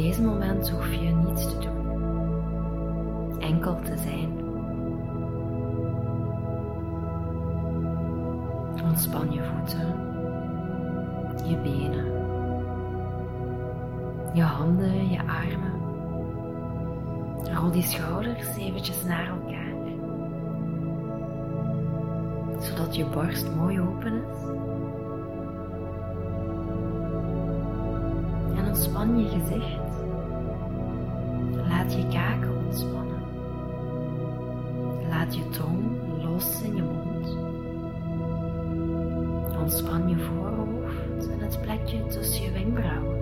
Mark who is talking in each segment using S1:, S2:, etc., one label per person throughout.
S1: deze moment hoef je niets te doen, enkel te zijn. Ontspan je voeten, je benen, je handen, je armen. Rol die schouders eventjes naar elkaar, zodat je borst mooi open is. En ontspan je gezicht. Ontspan je voorhoofd en het plekje tussen je wenkbrauwen.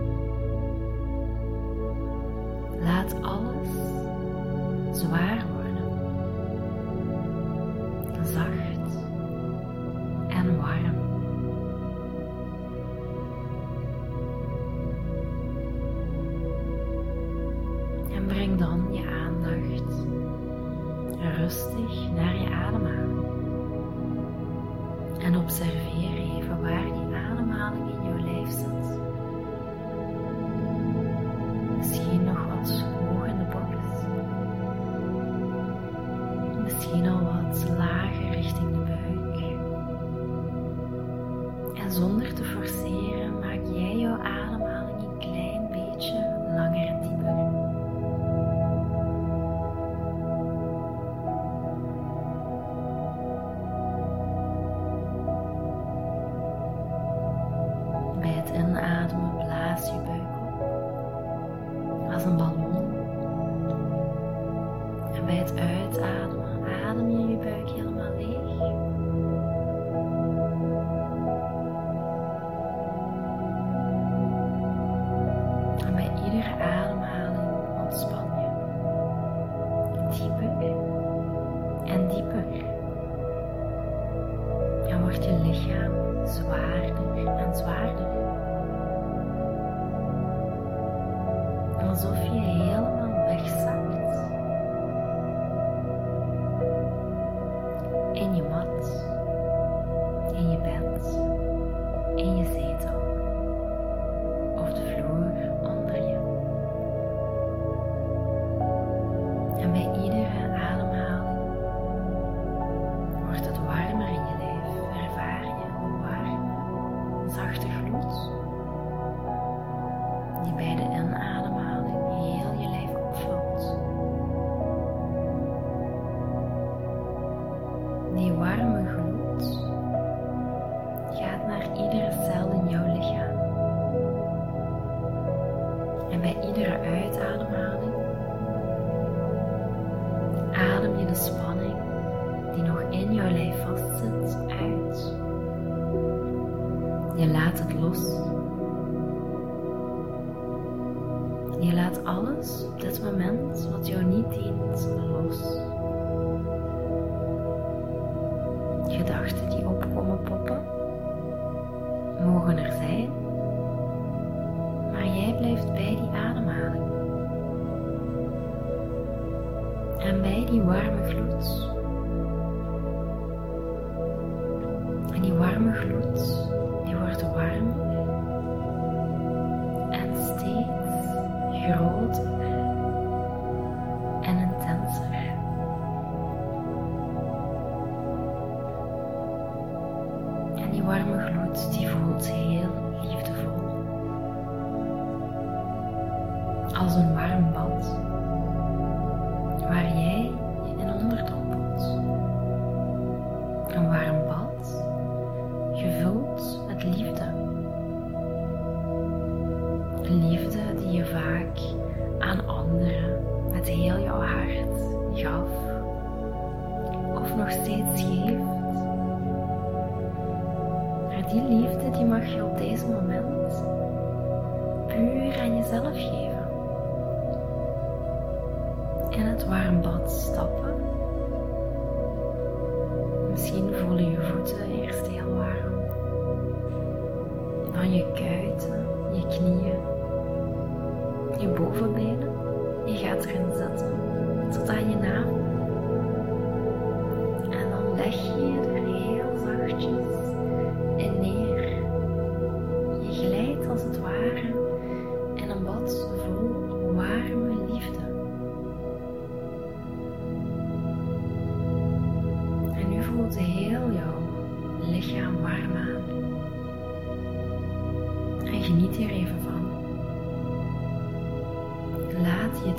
S1: Laat alles zwaar worden. Zacht en warm. En breng dan je aandacht rustig naar je ademhaling. En observeer even waar die ademhaling in jouw lijf zit. Misschien nog wat hoog in de borst. Misschien al wat lager En bij iedere uitademhaling adem je de spanning die nog in jouw lijf vastzit uit. Je laat het los. Je laat alles op dit moment wat jou niet dient gloed, die wordt warmer en steeds groter en intenser. En die warme gloed die voelt heel liefdevol. Als een warm bad waar jij hart gaf of nog steeds geeft. Maar die liefde die mag je op deze moment puur aan jezelf geven. In het warm bad stappen. Misschien voelen je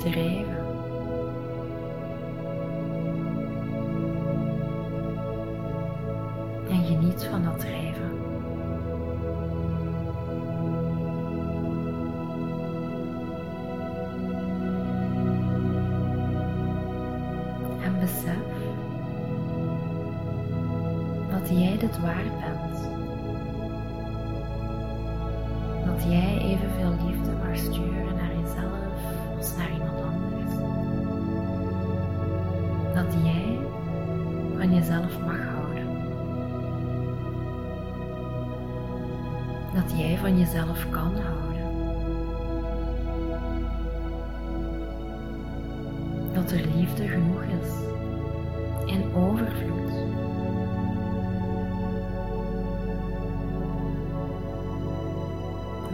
S1: drijven. En geniet van dat drijven. En besef dat jij dit waard bent. Dat jij evenveel liefde mag sturen naar jezelf als naar iemand anders. Dat jij van jezelf mag houden. Dat jij van jezelf kan houden. Dat er liefde genoeg is in overvloed.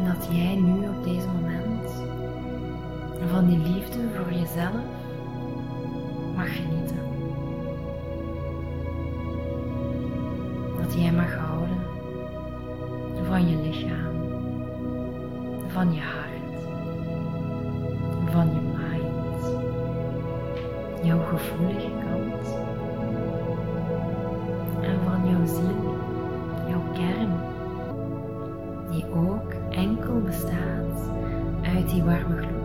S1: dat jij nu op deze moment van die liefde voor jezelf mag genieten. Dat jij mag houden van je lichaam, van je hart, van je mind, jouw gevoelige kant en van jouw ziel, jouw kern, die ook enkel bestaat uit die warme gloed.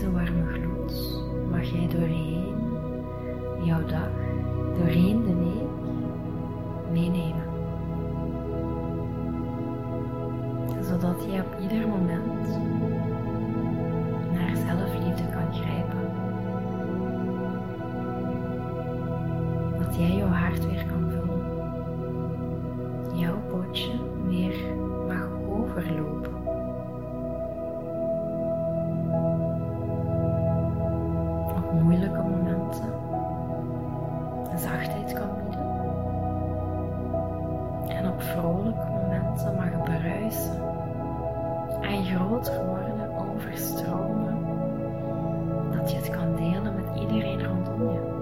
S1: Deze warme gloed mag jij doorheen jouw dag, doorheen de week meenemen. Zodat je op ieder moment naar zelfliefde kan grijpen. Dat jij jouw hart weer kan Vrolijke momenten mag bruisen en groter worden, overstromen, dat je het kan delen met iedereen rondom je.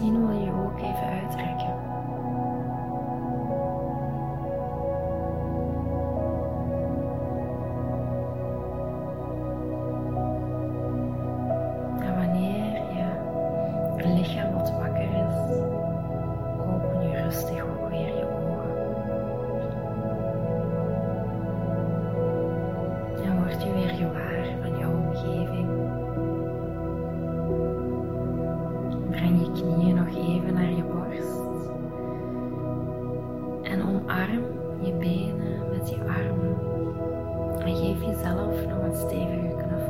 S1: Misschien wil je ook even uitrekken. En geef jezelf nog een stevige knuffel.